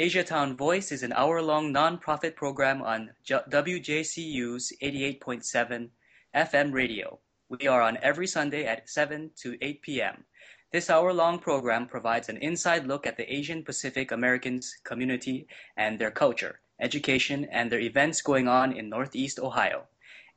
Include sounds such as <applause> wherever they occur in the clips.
Asiatown Voice is an hour-long non-profit program on WJCU's 88.7 FM radio. We are on every Sunday at 7 to 8 p.m. This hour-long program provides an inside look at the Asian Pacific Americans community and their culture, education, and their events going on in Northeast Ohio.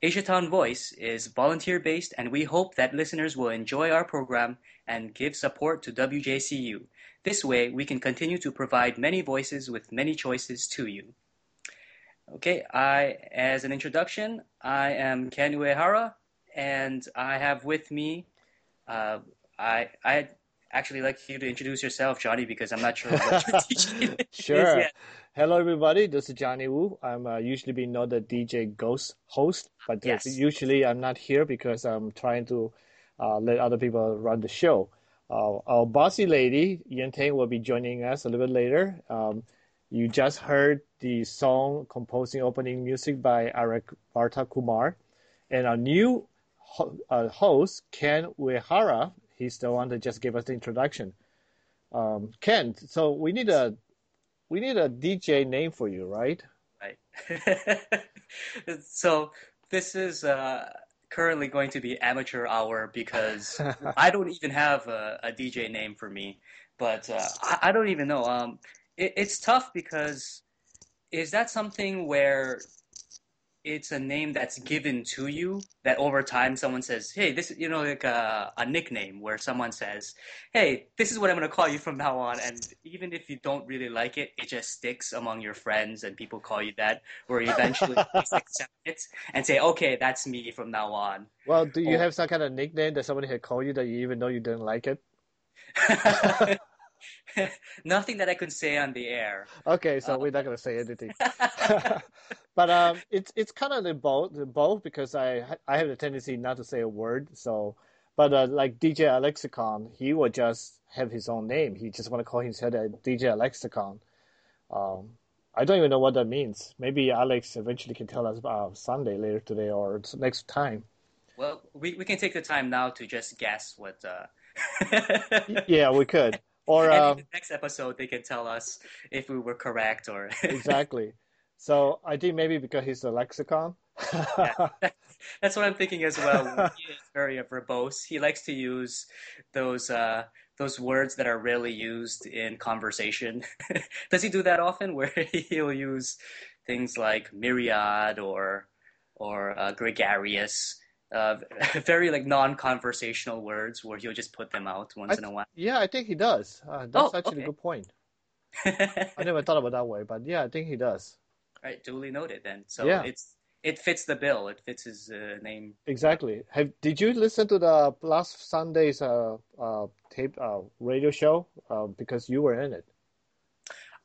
Asiatown Voice is volunteer-based and we hope that listeners will enjoy our program and give support to WJCU. This way, we can continue to provide many voices with many choices to you. Okay, I, as an introduction, I am Ken Uehara, and I have with me uh, I I actually like you to introduce yourself, Johnny, because I'm not sure what <laughs> teaching Sure. Is Hello, everybody. This is Johnny Wu. I'm uh, usually being known the DJ Ghost host, but yes. usually I'm not here because I'm trying to uh, let other people run the show. Uh, our bossy lady, Yen Tang, will be joining us a little bit later. Um, you just heard the song composing opening music by Arak Barta Kumar. And our new ho- uh, host, Ken Uehara, He's the one that just gave us the introduction. Um, Ken, so we need a we need a DJ name for you, right? Right. <laughs> so this is uh, currently going to be amateur hour because <laughs> I don't even have a, a, DJ name for me. But uh, I, I, don't even know. Um, it, it's tough because is that something where it's a name that's given to you that over time someone says hey this you know like a, a nickname where someone says hey this is what i'm going to call you from now on. And even if you don't really like it it just sticks among your friends and people call you that where you eventually <laughs> accept it and say okay that's me from now on. Well do you or, have some kind of nickname that somebody had called you that you even know you didn't like it <laughs> <laughs> Nothing that I could say on the air. Okay, so um, we're not gonna say anything. <laughs> <laughs> but um, it's it's kind of the both both because I I have a tendency not to say a word. So, but uh, like DJ Alexicon, he would just have his own name. He just want to call himself a DJ Alexicon. Um, I don't even know what that means. Maybe Alex eventually can tell us about Sunday later today or next time. Well, we, we can take the time now to just guess what. Uh... yeah, we could. Or um, in the next episode, they can tell us if we were correct or <laughs> exactly. So I think maybe because he's a lexicon. yeah, <laughs> that's what I'm thinking as well. He is very verbose. He likes to use those uh, those words that are rarely used in conversation. <laughs> Does he do that often? Where he'll use things like myriad or or uh, gregarious uh, <laughs> very like non-conversational words where he'll just put them out once in a while. Yeah, I think he does. Uh, that's oh, actually okay. a good point. <laughs> I never thought about that way, but yeah, I think he does. Right, duly noted then. So yeah. it's it fits the bill. It fits his uh, name. Exactly. Have did you listen to the last Sunday's uh, uh, tape uh, radio show? Uh, because you were in it.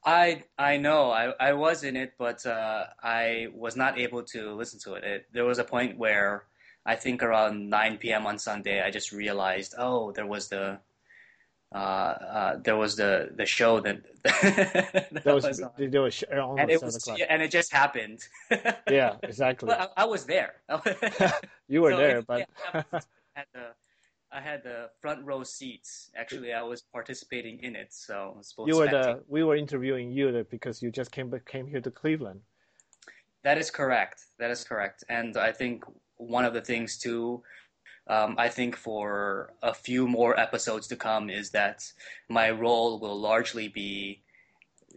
I I know I, I was in it, but uh, I was not able to listen to it. it. There was a point where I think around 9 p.m. on Sunday, I just realized, oh, there was the uh, uh, there was the the show that, <laughs> that there was, was on. there was and it was yeah, and it just happened. <laughs> yeah, exactly. I, I, was there. <laughs> you were so there, it, but yeah, I had the I had the front row seats. Actually, I was participating in it, so you were the we were interviewing you because you just came came here to Cleveland. That is correct. That is correct, and I think one of the things too um, I think for a few more episodes to come is that my role will largely be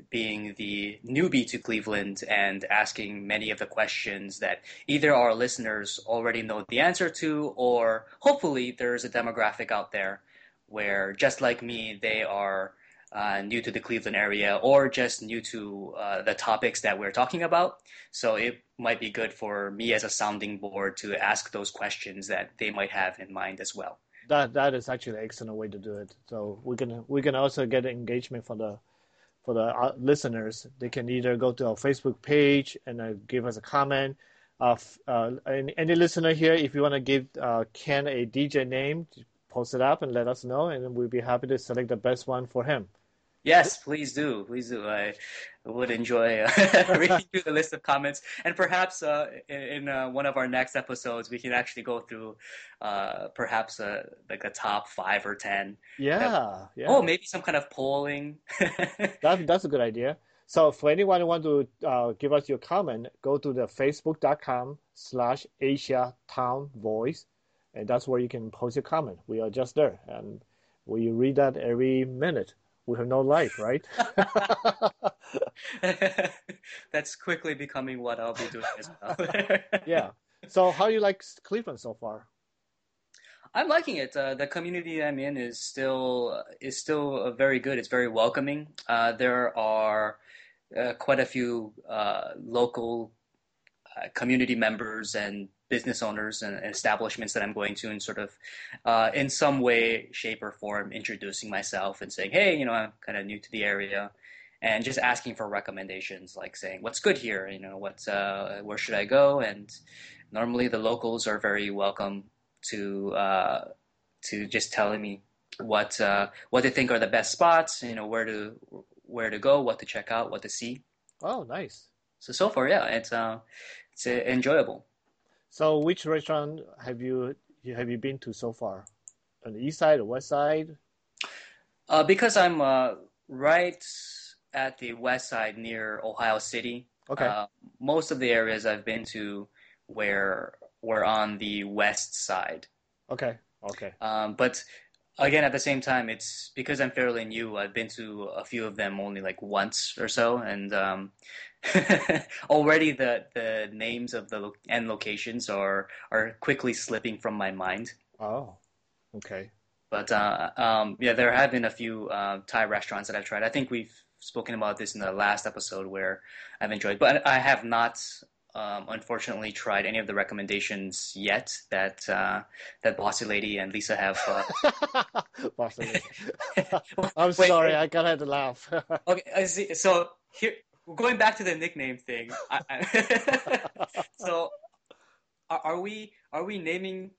being the newbie to Cleveland and asking many of the questions that either our listeners already know the answer to, or hopefully there's a demographic out there where, just like me, they are uh, new to the Cleveland area or just new to uh, the topics that we're talking about. So it might be good for me as a sounding board to ask those questions that they might have in mind as well. That that is actually an excellent way to do it. So we can we can also get engagement for the for the uh, listeners. They can either go to our Facebook page and uh, give us a comment. Uh, any, any, listener here, if you want to give uh, Ken a DJ name, post it up and let us know, and we'll be happy to select the best one for him. Yes, please do. Please do. I would enjoy uh, <laughs> reading through the list of comments, and perhaps uh, in uh, one of our next episodes, we can actually go through uh, perhaps uh, like the top five or ten. Yeah, yeah. Oh, maybe some kind of polling. <laughs> that, that's a good idea. So for anyone who wants to uh, give us your comment, go to the facebook.com slash Asia Town Voice, and that's where you can post your comment. We are just there, and we read that every minute we have no life, right? <laughs> That's quickly becoming what I'll be doing as well. <laughs> yeah. So, how do you like Cleveland so far? I'm liking it. Uh, the community I'm in is still is still uh, very good. It's very welcoming. Uh, there are uh, quite a few uh, local uh, community members and business owners and establishments that I'm going to and sort of uh, in some way, shape, or form introducing myself and saying, hey, you know, I'm kind of new to the area and just asking for recommendations, like saying, what's good here? You know, what's, uh, where should I go? And normally the locals are very welcome to, uh, to just telling me what, uh, what they think are the best spots, you know, where to, where to go, what to check out, what to see. Oh, nice. So, so far, yeah, it's, uh, it's uh, enjoyable. So, which restaurant have you have you been to so far? On the east side or west side? Uh, because I'm uh, right at the west side near Ohio City. Okay. Uh, most of the areas I've been to where were on the west side. Okay. Okay. Um, but again, at the same time, it's because I'm fairly new. I've been to a few of them only like once or so, and um, <laughs> already the the names of the lo- and locations are are quickly slipping from my mind. Oh, okay. But uh, um, yeah, there have been a few uh, Thai restaurants that I've tried. I think we've spoken about this in the last episode where I've enjoyed, but I have not um, unfortunately tried any of the recommendations yet that uh, that Bossy Lady and Lisa have. Uh... <laughs> Bossy Lady. <laughs> I'm wait, sorry, wait. I gotta have to laugh. <laughs> okay, I see. So here, going back to the nickname thing. I, I... so, are, are, we are we naming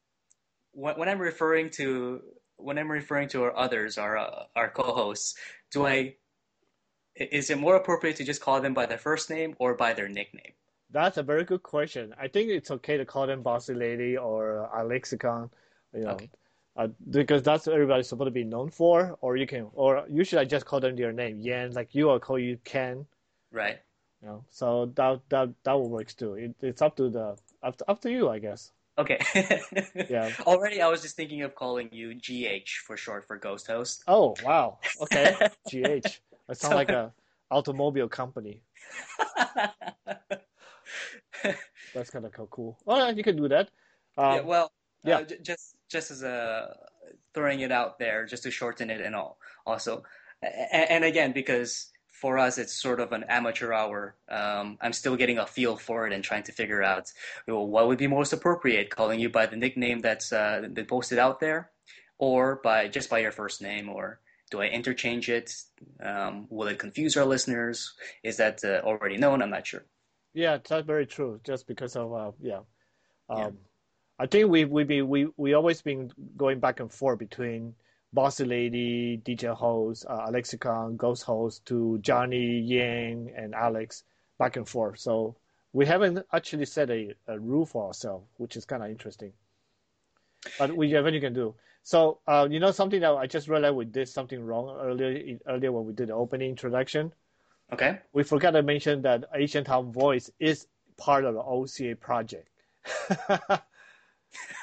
when, when, I'm referring to when I'm referring to our others, our uh, our co-hosts? Do I is it more appropriate to just call them by their first name or by their nickname? That's a very good question. I think it's okay to call them Bossy Lady or Alexicon, you know, okay. uh, because that's what everybody's supposed to be known for. Or you can, or usually I just call them their name, Yan. Like you, I'll call you Ken. Right. You know, so that that that works too. It, it's up to the up to, up to you, I guess. Okay. <laughs> yeah. Already, I was just thinking of calling you GH for short for Ghost Host. Oh wow. Okay. <laughs> GH. That sounds so... like a <laughs> automobile company. That's kind of cool. Oh, yeah, you can do that. Um, yeah. Well. Yeah. Uh, just just as a throwing it out there, just to shorten it and all. Also, and, and again because for us, it's sort of an amateur hour. Um, I'm still getting a feel for it and trying to figure out what would be most appropriate, calling you by the nickname that's uh, been posted out there, or by just by your first name, or do I interchange it? Um, will it confuse our listeners? Is that uh, already known? I'm not sure. Yeah, that's very true. Just because of uh, yeah. Um, yeah. I think we we be we we always been going back and forth between Bossy Lady, DJ host, uh, Alexicon, Ghost host to Johnny, Yang, and Alex back and forth. So we haven't actually set a, a rule for ourselves, which is kind of interesting. But we have you can do. So uh, you know something that I just realized we did something wrong earlier earlier when we did the opening introduction. Okay. We forgot to mention that Asian Town Voice is part of the OCA project. <laughs> but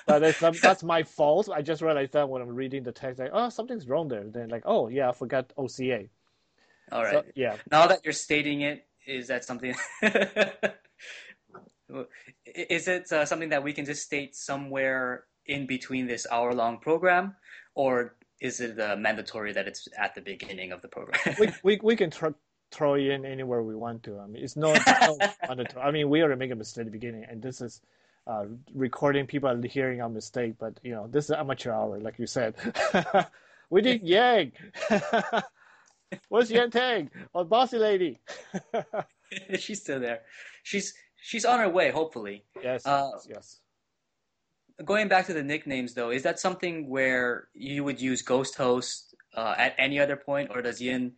that's, that's my fault. I just realized that when I'm reading the text, like, oh, something's wrong there. Then like, oh yeah, I forgot OCA. All right. So, yeah. Now that you're stating it, is that something? <laughs> is it uh, something that we can just state somewhere in between this hour-long program, or is it uh, mandatory that it's at the beginning of the program? we, we we can tr- throw in anywhere we want to. I mean, it's not. no mandatory. <laughs> I mean, we already make a mistake at the beginning, and this is uh, recording people are hearing our mistake, but you know this is amateur hour, like you said. <laughs> we did Yang. <laughs> Where's Yang Tang? Oh, bossy lady. she's still there. She's she's on her way, hopefully. Yes. Uh, yes. Going back to the nicknames, though, is that something where you would use Ghost Host uh, at any other point, or does Yin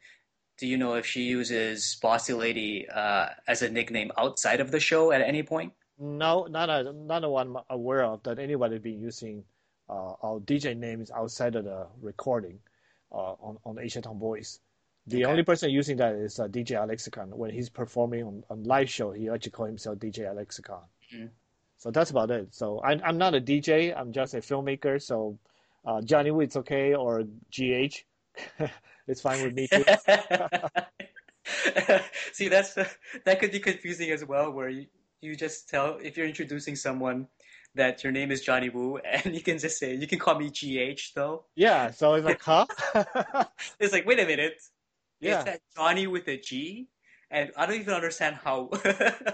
do you know if she uses Bossy Lady uh, as a nickname outside of the show at any point? No, not a, not a one I'm aware of that anybody be using uh, our DJ names outside of the recording uh, on on Asia Town Voice. The okay. only person using that is uh, DJ Alexicon. When he's performing on, on live show, he actually call himself DJ Alexicon. Mm-hmm. So that's about it. So I, I'm not a DJ. I'm just a filmmaker. So uh, Johnny Wu, it's okay, or GH, <laughs> it's fine with me too. <laughs> See, that's that could be confusing as well, where you, you just tell if you're introducing someone that your name is Johnny Wu, <laughs> and you can just say you can call me GH though. Yeah, so it's like, huh? it's like, wait a minute. Yeah. It's that Johnny with a G, and I don't even understand how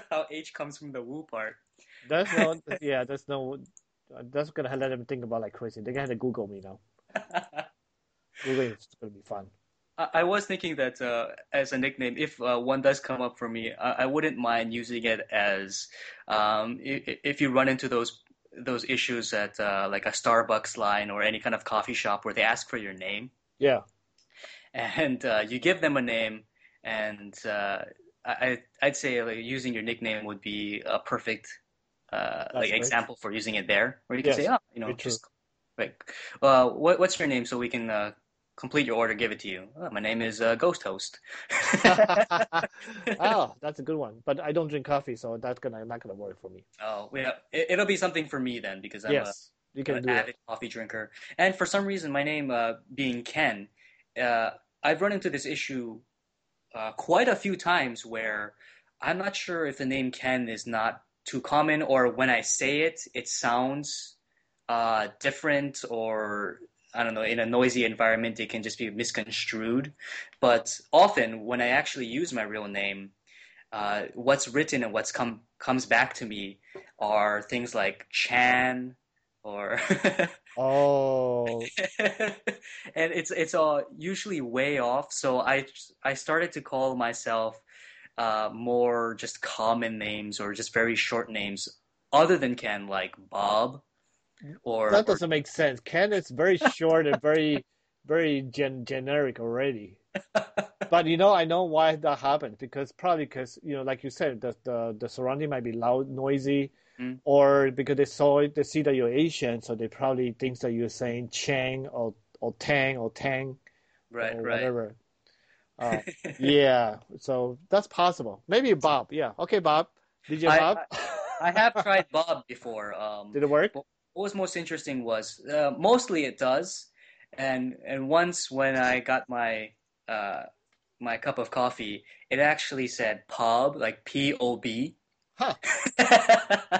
how H comes from the Wu part. That's no, yeah, that's no, that's gonna let them think about like crazy. They're gonna have to Google me now. Googling is gonna be fun. I was thinking that uh, as a nickname, if uh, one does come up for me, I, I wouldn't mind using it as um, if, if, you run into those those issues at uh, like a Starbucks line or any kind of coffee shop where they ask for your name. Yeah. And uh, you give them a name, and uh, I I'd say like, using your nickname would be a perfect uh, like example for using it there, where you can yes, say, oh, you know, just like, what, what's your name so we can complete your order, give it to you. Oh, my name is uh, Ghost Host. <laughs> oh, <laughs> that's a good one. But I don't drink coffee, so that's gonna not gonna work for me. Oh, yeah, it, will be something for me then because I'm yes, a, you can an avid it. coffee drinker. And for some reason, my name uh, being Ken, uh, I've run into this issue uh, quite a few times where I'm not sure if the name Ken is not too common, or when I say it, it sounds uh, different or I don't know, in a noisy environment, it can just be misconstrued. But often, when I actually use my real name, uh, what's written and what's come comes back to me are things like Chan or <laughs> oh, <laughs> and it's it's all usually way off. So I I started to call myself uh, more just common names or just very short names, other than Ken, like Bob or that doesn't or... make sense. Ken is very <laughs> short and very, very gen- generic already. but you know, I know why that happened because probably because you know, like you said, the the, the surrounding might be loud, noisy, mm. or because they saw they see that you're Asian, so they probably think that you're saying Chang or or Tang or Tang, right, or right. whatever. <laughs> Uh, yeah, so that's possible. Maybe Bob. Yeah, okay, Bob. Did you Bob? I, I, I have tried <laughs> Bob before. Um, Did it work? What was most interesting was uh, mostly it does, and and once when I got my uh, my cup of coffee, it actually said pub like P O B. Huh. <laughs>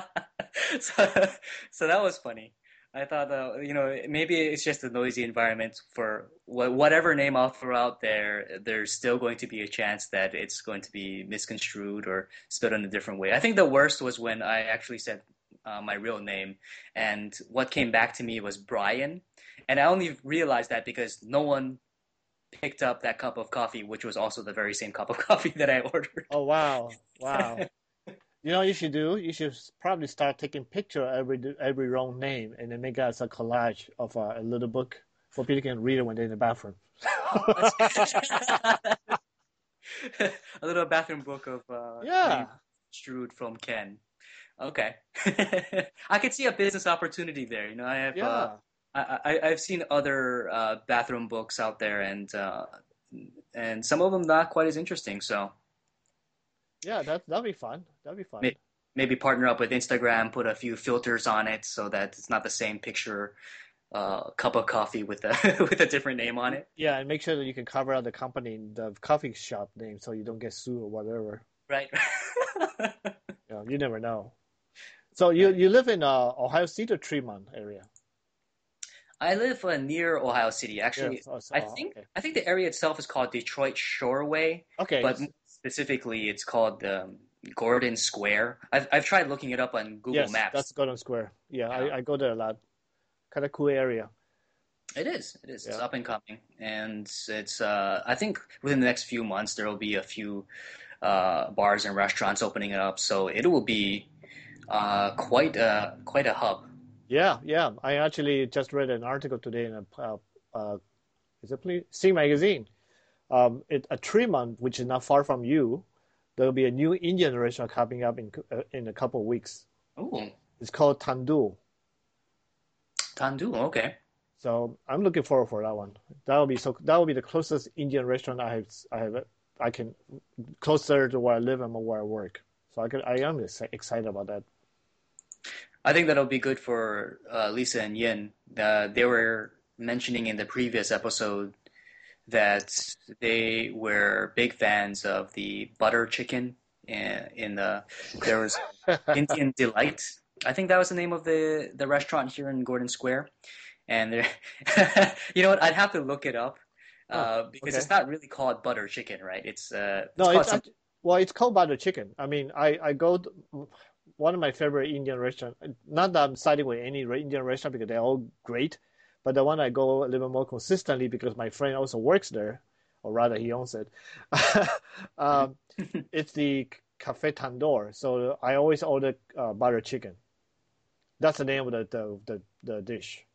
so so that was funny. I thought, uh, you know, maybe it's just a noisy environment for wh- whatever name I'll throw out there. There's still going to be a chance that it's going to be misconstrued or spelled in a different way. I think the worst was when I actually said uh, my real name. And what came back to me was Brian. And I only realized that because no one picked up that cup of coffee, which was also the very same cup of <laughs> coffee that I ordered. Oh, wow. Wow. <laughs> you know what you should do? You should probably start taking picture every every wrong name and then make us a collage of uh, a little book for people can read it when they're in the bathroom. <laughs> a little bathroom book of uh, yeah. Strewed from Ken. Okay, <laughs> I could see a business opportunity there. You know, I have yeah. uh, I, I have seen other uh, bathroom books out there, and uh, and some of them not quite as interesting. So yeah, that that'd be fun. That'd be fun. Maybe, maybe partner up with Instagram, put a few filters on it so that it's not the same picture. Uh, cup of coffee with a <laughs> with a different name on it. Yeah, and make sure that you can cover out the company, the coffee shop name, so you don't get sued or whatever. Right. <laughs> yeah, you never know. So you you live in uh, Ohio City or Tremont area? I live uh, near Ohio City. Actually, oh, so, I think okay. I think the area itself is called Detroit Shoreway. Okay. But yes. specifically, it's called um, Gordon Square. I've I've tried looking it up on Google yes, Maps. that's Gordon Square. Yeah, yeah. I, I go there a lot. Kind of cool area. It is. It is. Yeah. It's up and coming, and it's. Uh, I think within the next few months there will be a few uh, bars and restaurants opening it up. So it will be uh, quite a quite a hub. Yeah, yeah. I actually just read an article today in a uh, uh, is it please C magazine um, it, at Tremont, which is not far from you, there'll be a new Indian restaurant coming up in uh, in a couple of weeks. Oh, It's called Tandoor. Tandu. Okay. So I'm looking forward for that one. That will be so. That will be the closest Indian restaurant I have. I have. I can closer to where I live and where I work. So I could. I am excited about that. I think that'll be good for uh, Lisa and Yin. Uh, they were mentioning in the previous episode that they were big fans of the butter chicken in, in the there was <laughs> Indian Delight. I think that was the name of the the restaurant here in Gordon Square. And there, <laughs> you know what? I'd have to look it up uh, oh, because okay. it's not really called butter chicken, right? It's uh, it's no, it's some... well, it's called butter chicken. I mean, I I go. To, one of my favorite Indian restaurants. Not that I'm siding with any Indian restaurant because they're all great, but the one I go a little more consistently because my friend also works there, or rather he owns it. <laughs> um, <laughs> it's the Cafe Tandoor. So I always order uh, butter chicken. That's the name of the the, the, the dish.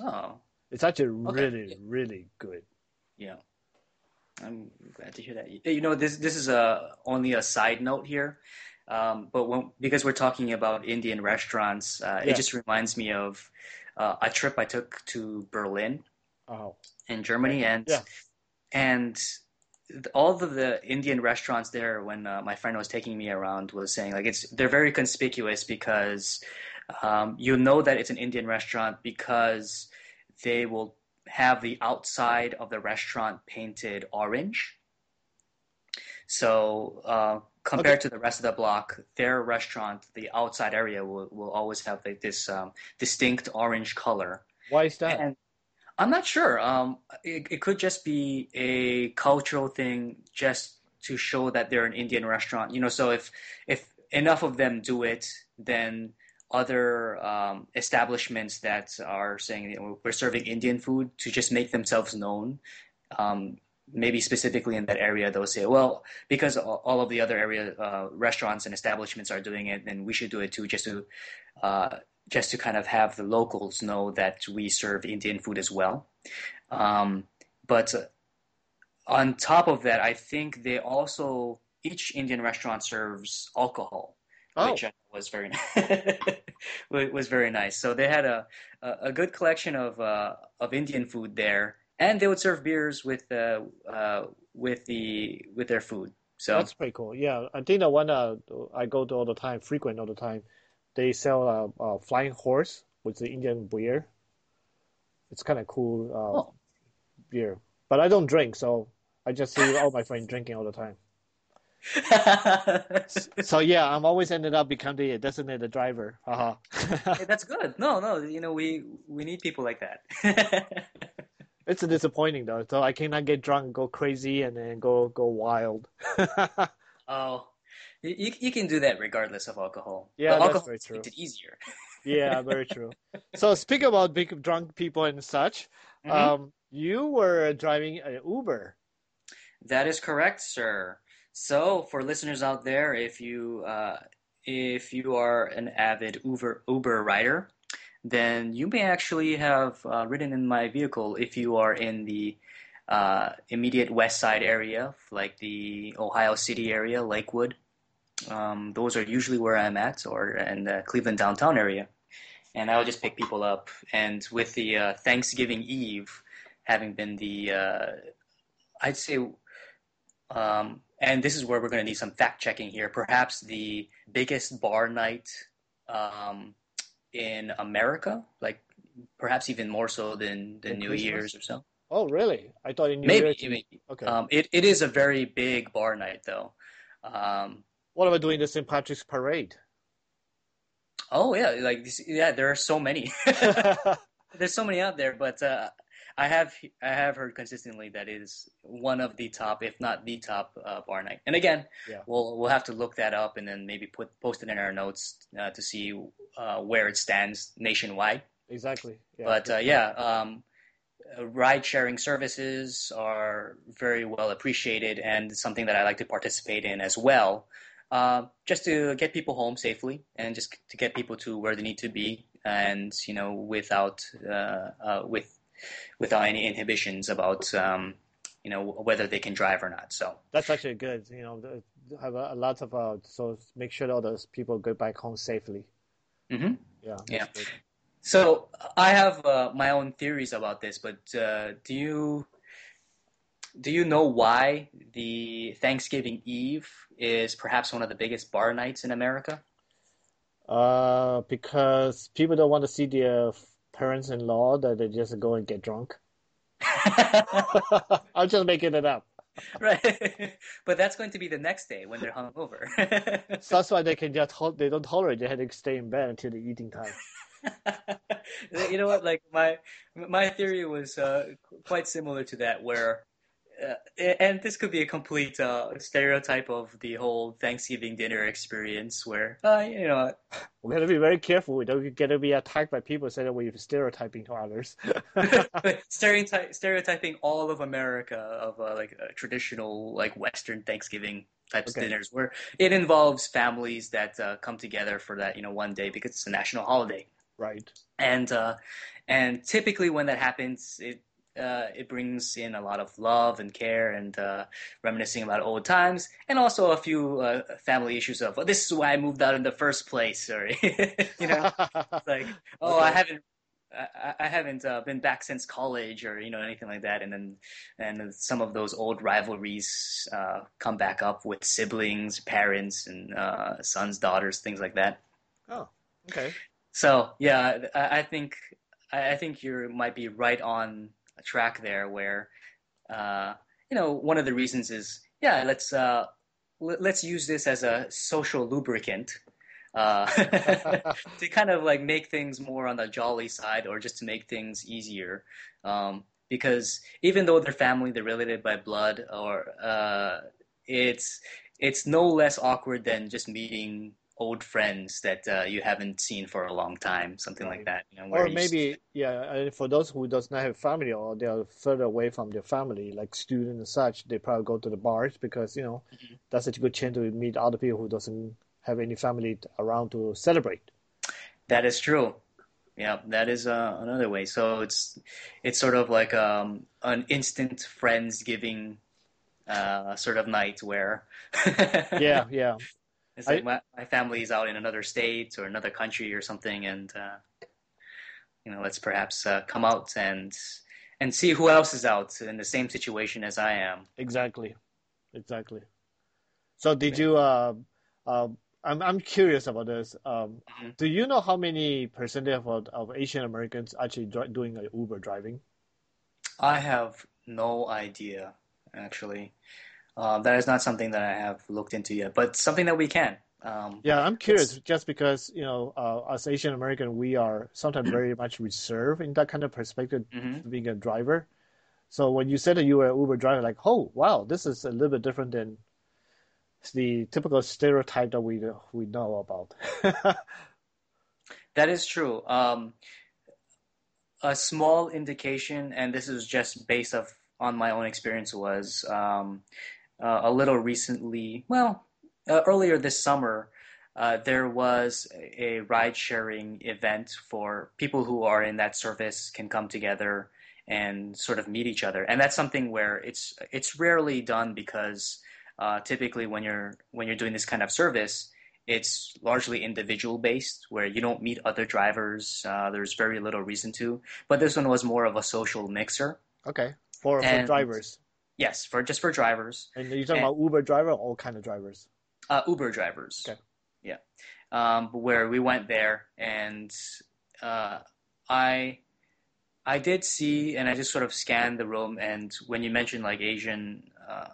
Oh, it's actually okay. really really good. Yeah. I'm glad to hear that. You know, this this is a only a side note here. Um, but when, because we're talking about Indian restaurants, uh, yeah. it just reminds me of uh, a trip I took to Berlin oh. in Germany, and yeah. and all of the Indian restaurants there, when uh, my friend was taking me around, was saying like it's they're very conspicuous because um, you know that it's an Indian restaurant because they will have the outside of the restaurant painted orange. So uh, compared okay. to the rest of the block, their restaurant, the outside area will, will always have like this um, distinct orange color. Why is that? And I'm not sure. Um, it, it could just be a cultural thing, just to show that they're an Indian restaurant. You know, so if if enough of them do it, then other um, establishments that are saying you know, we're serving Indian food to just make themselves known um, maybe specifically in that area, they'll say, well, because all of the other area uh, restaurants and establishments are doing it, then we should do it too, just to uh, just to kind of have the locals know that we serve Indian food as well. Um, but on top of that, I think they also each Indian restaurant serves alcohol, oh. which was very <laughs> was very nice. So they had a a good collection of uh, of Indian food there and they would serve beers with uh, uh, with the with their food. So that's pretty cool. Yeah, I think the one uh, I go to all the time, frequent all the time, they sell a, a flying horse with the Indian beer. It's kind of cool uh, oh. beer, but I don't drink, so I just see all my friends drinking all the time. <laughs> so yeah, I'm always ended up becoming the designated driver. Haha. <laughs> hey, that's good. No, no, you know we we need people like that. <laughs> It's disappointing though. So I cannot get drunk, go crazy, and then go go wild. <laughs> oh, you you can do that regardless of alcohol. Yeah, but that's very true. Makes it easier. <laughs> yeah, very true. So speaking about big drunk people and such, mm-hmm. um, you were driving an Uber. That is correct, sir. So for listeners out there, if you uh, if you are an avid Uber Uber rider, then you may actually have uh, ridden in my vehicle if you are in the uh, immediate west side area, like the Ohio City area, Lakewood. Um, those are usually where I'm at, or in the Cleveland downtown area. And I will just pick people up. And with the uh, Thanksgiving Eve having been the, uh, I'd say, um, and this is where we're going to need some fact checking here, perhaps the biggest bar night um, in America, like perhaps even more so than than New Christmas? Year's or so. Oh, really? I thought in New maybe, Year's. Maybe. Okay. Um, it, it is a very big bar night, though. Um, what about doing the St. Patrick's Parade? Oh yeah, like yeah, there are so many. <laughs> <laughs> There's so many out there, but uh, I have I have heard consistently that it is one of the top, if not the top, uh, bar night. And again, yeah. we'll we'll have to look that up and then maybe put post it in our notes uh, to see uh, where it stands nationwide. Exactly. Yeah. But uh, yeah, um, ride sharing services are very well appreciated and something that I like to participate in as well. Uh, just to get people home safely and just to get people to where they need to be, and you know, without uh, with without any inhibitions about um, you know whether they can drive or not. So that's actually good. You know, have a, a lot of uh, so make sure all those people go back home safely. Mm-hmm. Yeah. Yeah. Good. So I have uh, my own theories about this, but uh, do you do you know why the Thanksgiving Eve is perhaps one of the biggest bar nights in America? Uh, because people don't want to see their parents-in-law that they just go and get drunk. <laughs> <laughs> I'm just making it up. <laughs> Right, <laughs> but that's going to be the next day when they're hungover. so that's why they can just they don't tolerate. They had to stay in bed until the eating time. <laughs> you know what? Like my my theory was uh, quite similar to that, where uh, and this could be a complete uh, stereotype of the whole Thanksgiving dinner experience, where uh, you know <laughs> we got to be very careful. We don't get to be attacked by people saying that we're stereotyping to others. <laughs> <laughs> stereotype, stereotyping all of America of uh, like traditional like Western Thanksgiving types okay. of dinners, where it involves families that uh, come together for that you know one day because it's a national holiday. Right. And uh, and typically when that happens, it uh, it brings in a lot of love and care and uh, reminiscing about old times, and also a few uh, family issues of, oh, "This is why I moved out in the first place," or <laughs> you know, it's like, <laughs> "Oh, okay. I haven't." I, I haven't uh, been back since college, or you know anything like that, and then and some of those old rivalries uh, come back up with siblings, parents, and uh, sons, daughters, things like that. Oh, okay. So yeah, I, I think I think you might be right on a track there where, uh, you know, one of the reasons is, yeah, let's uh, l- let's use this as a social lubricant. Uh, <laughs> to kind of like make things more on the jolly side or just to make things easier um, because even though they're family they're related by blood or uh, it's it's no less awkward than just meeting old friends that uh, you haven't seen for a long time, something like that. You know, or maybe, yeah, for those who does not have family or they are further away from their family, like students and such, they probably go to the bars because you know mm-hmm. that's such a good chance to meet other people who doesn't have any family around to celebrate. That is true. Yeah, that is uh, another way. So it's it's sort of like um, an instant friends giving uh, sort of night where. <laughs> yeah, yeah. It's like I, my, my family's out in another state or another country or something, and uh, you know, let's perhaps uh, come out and and see who else is out in the same situation as I am. Exactly, exactly. So, did you? Uh, uh, I'm I'm curious about this. Um, mm-hmm. Do you know how many percentage of, of Asian Americans actually dri- doing Uber driving? I have no idea, actually. Um, that is not something that I have looked into yet, but something that we can. Um, yeah, I'm curious just because, you know, uh, as Asian American, we are sometimes very much reserved in that kind of perspective, mm-hmm. being a driver. So when you said that you were an Uber driver, like, oh, wow, this is a little bit different than the typical stereotype that we we know about. <laughs> that is true. Um, a small indication, and this is just based of on my own experience, was um, uh, a little recently, well, uh, earlier this summer, uh, there was a ride sharing event for people who are in that service can come together and sort of meet each other. And that's something where it's it's rarely done because uh, typically when you're when you're doing this kind of service, it's largely individual based where you don't meet other drivers. Uh, there's very little reason to. But this one was more of a social mixer. Okay, for, for drivers. Yes, for just for drivers. And you're talking and, about Uber driver, or all kind of drivers. Uh, Uber drivers. Okay. Yeah, um, where we went there, and uh, I, I did see, and I just sort of scanned the room, and when you mentioned like Asian, uh,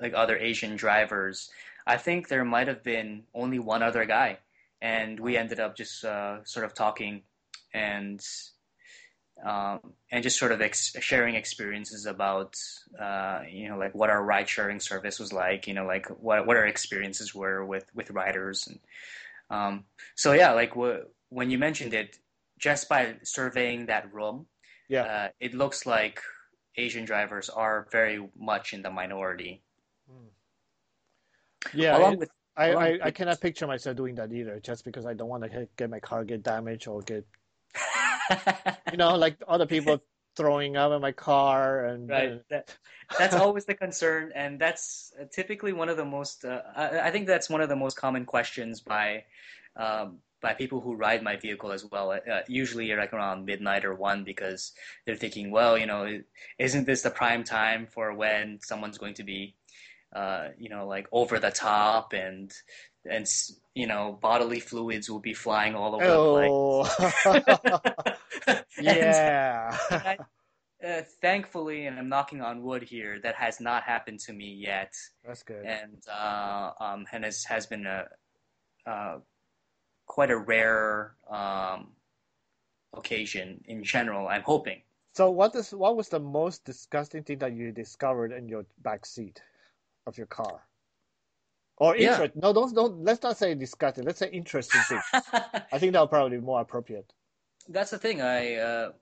like other Asian drivers, I think there might have been only one other guy, and we ended up just uh, sort of talking, and um, and just sort of ex- sharing experiences about uh, you know like what our ride sharing service was like you know like what what our experiences were with with riders. And um, so yeah like w- when you mentioned it just by surveying that room yeah. uh, it looks like Asian drivers are very much in the minority. Hmm. yeah along it, with I, I, I cannot picture myself doing that either. Just because I don't want to get my car get damaged or get <laughs> you know, like other people throwing up in my car and right. That, that's always the concern, and that's typically one of the most. Uh, I, I, think that's one of the most common questions by um, by people who ride my vehicle as well. Uh, usually, like around midnight or one, because they're thinking, well, you know, isn't this the prime time for when someone's going to be, uh, you know, like over the top and and you know bodily fluids will be flying all over oh. the place. <laughs> <laughs> yeah. I, uh, thankfully, and I'm knocking on wood here, that has not happened to me yet. That's good. And uh, um, and has has been a uh, quite a rare um, occasion in general. I'm hoping. So, what is what was the most disgusting thing that you discovered in your back seat of your car? Or interest? Yeah. No, don't don't. Let's not say disgusting. Let's say interesting thing. <laughs> I think that would probably be more appropriate. That's the thing. I uh,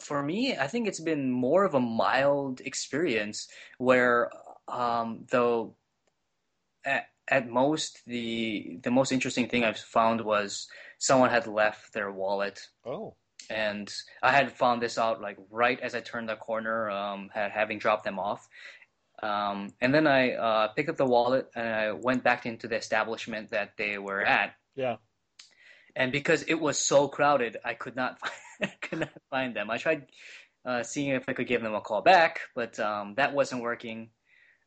for me, I think it's been more of a mild experience where, um, though, at, at most the the most interesting thing I've found was someone had left their wallet. Oh. And I had found this out like right as I turned the corner, um, having dropped them off. Um, and then I uh, picked up the wallet and I went back into the establishment that they were at. Yeah. And because it was so crowded, I could not <laughs> find, could not find them. I tried uh, seeing if I could give them a call back, but um, that wasn't working.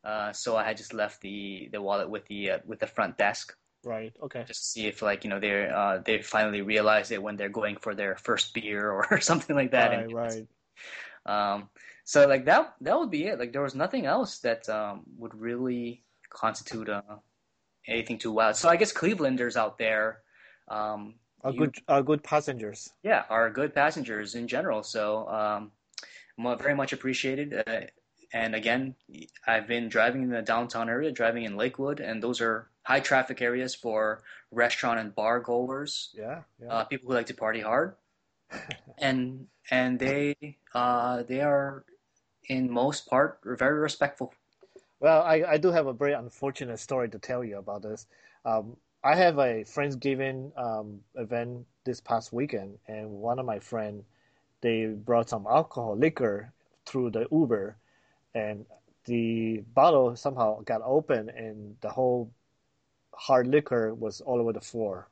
Uh, so I had just left the, the wallet with the uh, with the front desk. Right. Okay. Just to see if like you know they uh, they finally realize it when they're going for their first beer <laughs> or something like that. Right. right. Um, so like that that would be it. Like there was nothing else that um, would really constitute uh, anything too wild. So I guess Clevelanders out there um, are you, good are good passengers. Yeah, are good passengers in general. So um, very much appreciated. Uh, and again, I've been driving in the downtown area, driving in Lakewood, and those are high traffic areas for restaurant and bar goers. Yeah, yeah. Uh, people who like to party hard, <laughs> and and they uh, they are in most part very respectful. Well, I, I do have a very unfortunate story to tell you about this. Um, I have a Friendsgiving um, event this past weekend, and one of my friend they brought some alcohol liquor through the Uber, and the bottle somehow got open, and the whole hard liquor was all over the floor.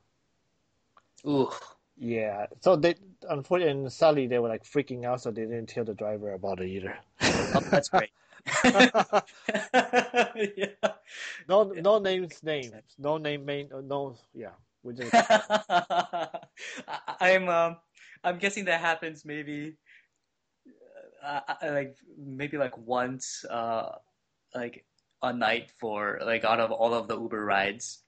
Ooh. Yeah. So they unfortunately and sadly they were like freaking out, so they didn't tell the driver about it either. oh, that's great. <laughs> <laughs> yeah. No, no names, names, no name, main, no, yeah. We just. <laughs> I'm, um, I'm guessing that happens maybe, uh, like maybe like once, uh, like a night for like out of all of the Uber rides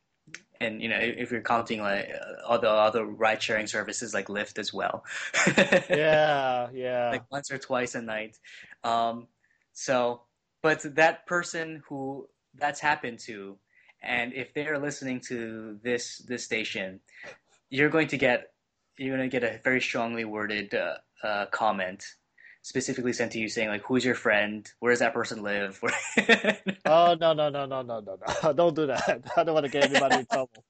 and you know if you're counting like other other ride sharing services like Lyft as well. <laughs> yeah, yeah. Like once or twice a night. Um, so, but that person who that's happened to, and if they're listening to this this station, you're going to get you're going to get a very strongly worded uh, uh, comment specifically sent to you saying like who's your friend? Where does that person live? <laughs> Oh no no no no no no no. <laughs> Don't do that. <laughs> I don't want to get anybody in trouble.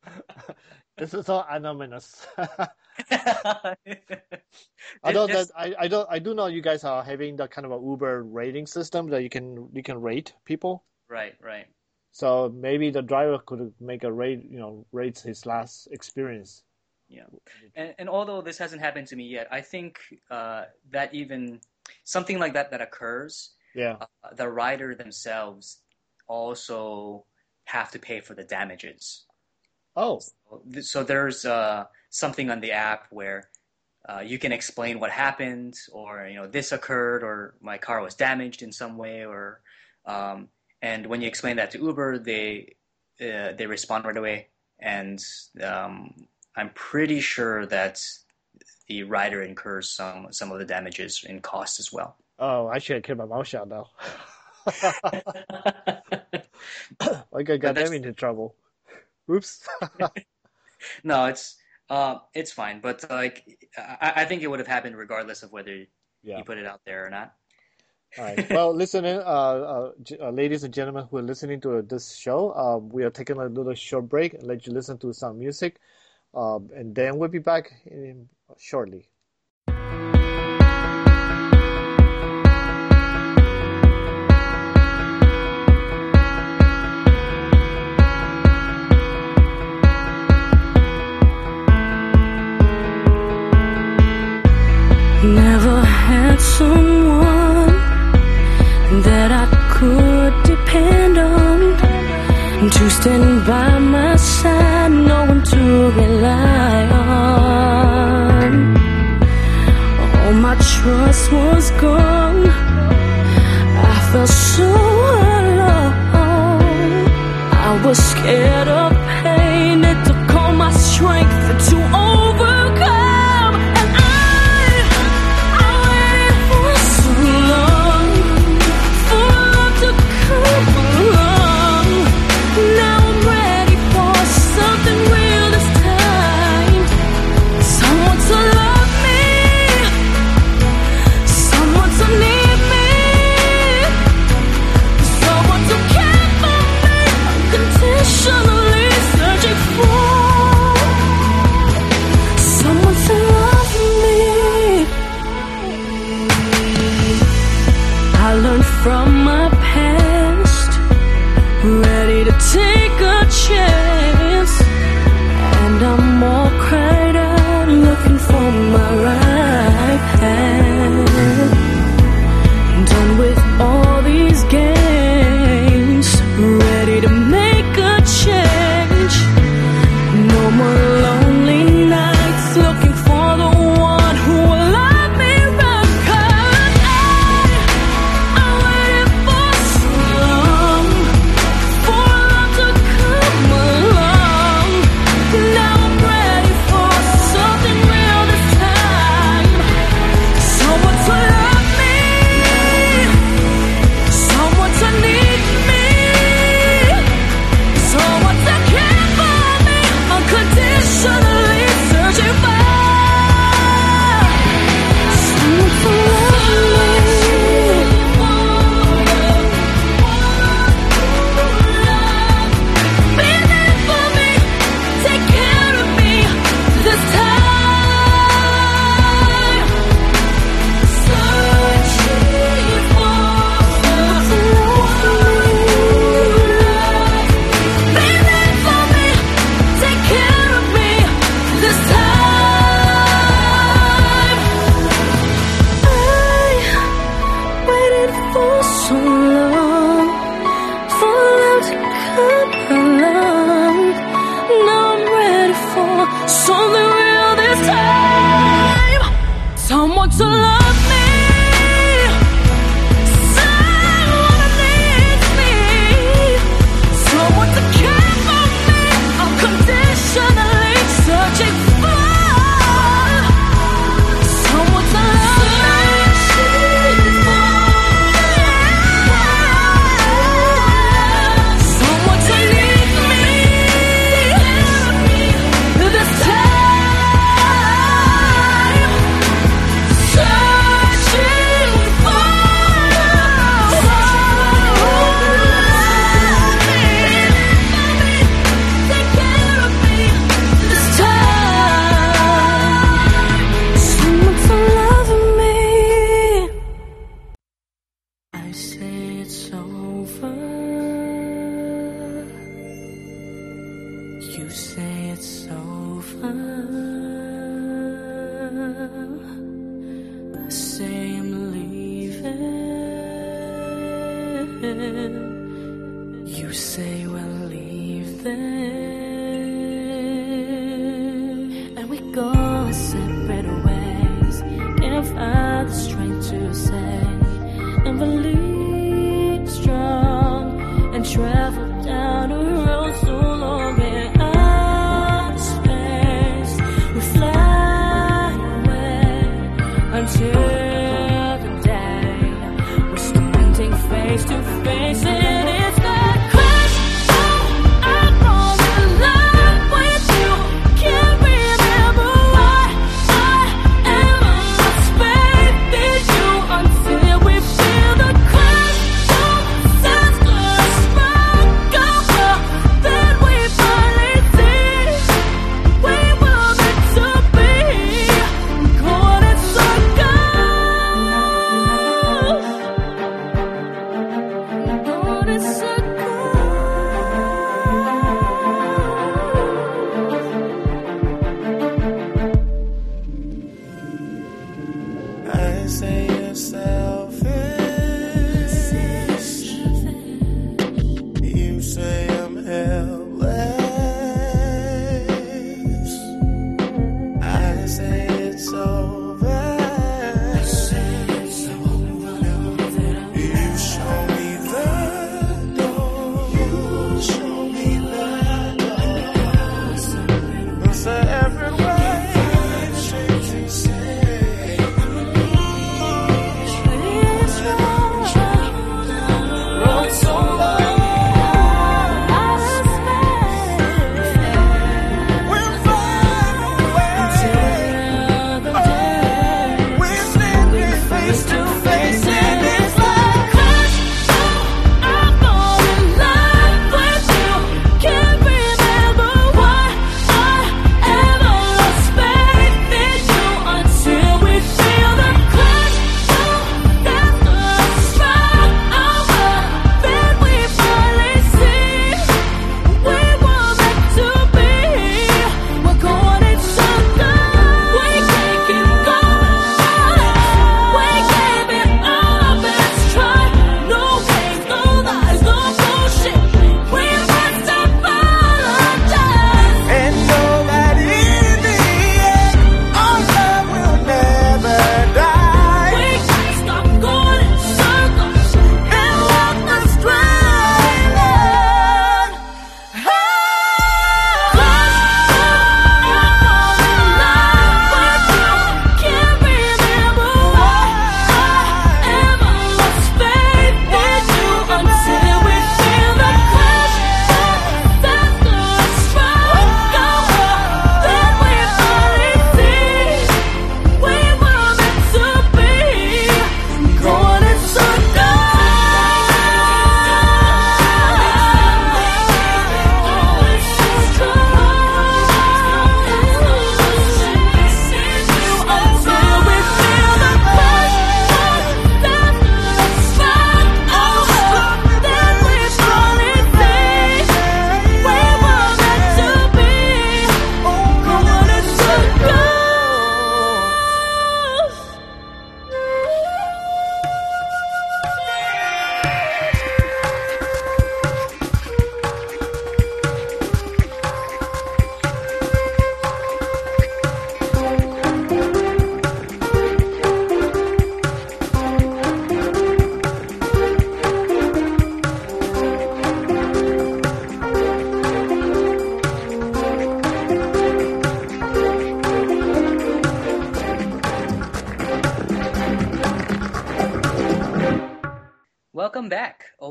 This is all anonymous. I don't that I, I don't I do know you guys are having the kind of a Uber rating system that you can you can rate people. Right, right. So maybe the driver could make a rate you know rates his last experience. Yeah, and and although this hasn't happened to me yet, I think uh, that even something like that that occurs, yeah, uh, the rider themselves also have to pay for the damages. Oh, so, so there's uh, something on the app where uh, you can explain what happened, or you know this occurred, or my car was damaged in some way, or um, and when you explain that to Uber, they uh, they respond right away, and um, I'm pretty sure that the rider incurs some some of the damages and costs as well. Oh, I should have kept my mouth shut now. <laughs> like I got them into trouble. Oops. <laughs> no, it's uh, it's fine, but like I, I, think it would have happened regardless of whether yeah. you put it out there or not. All right. Well, listening, uh, uh, uh, ladies and gentlemen who are listening to this show, uh, we are taking a little short break and let you listen to some music, um, and then we'll be back in, shortly.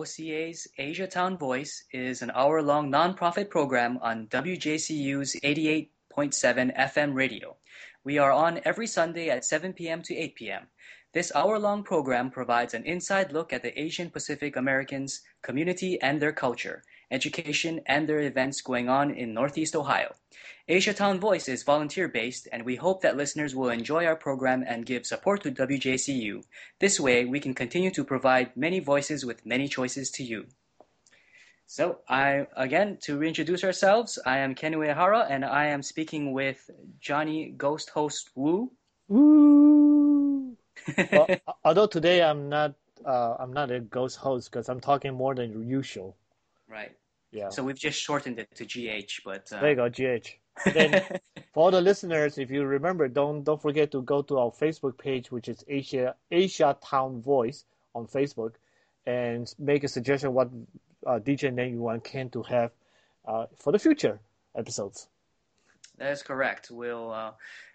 OCA's Asia Town Voice is an hour long nonprofit program on WJCU's 88.7 FM radio. We are on every Sunday at 7 p.m. to 8 p.m. This hour long program provides an inside look at the Asian Pacific Americans community and their culture, education, and their events going on in Northeast Ohio. Asiatown Voice is volunteer based, and we hope that listeners will enjoy our program and give support to WJCU. This way, we can continue to provide many voices with many choices to you. So, I again to reintroduce ourselves, I am Ken Uehara, and I am speaking with Johnny Ghost Host Wu. Woo! <laughs> well, although today I'm not, uh, I'm not a ghost host because I'm talking more than usual. Right. Yeah. So we've just shortened it to GH, but uh... there you go, GH. Then <laughs> for all the listeners, if you remember, don't don't forget to go to our Facebook page, which is Asia Asia Town Voice on Facebook, and make a suggestion what uh, DJ name you want Ken to have uh, for the future episodes. That is correct. We'll uh,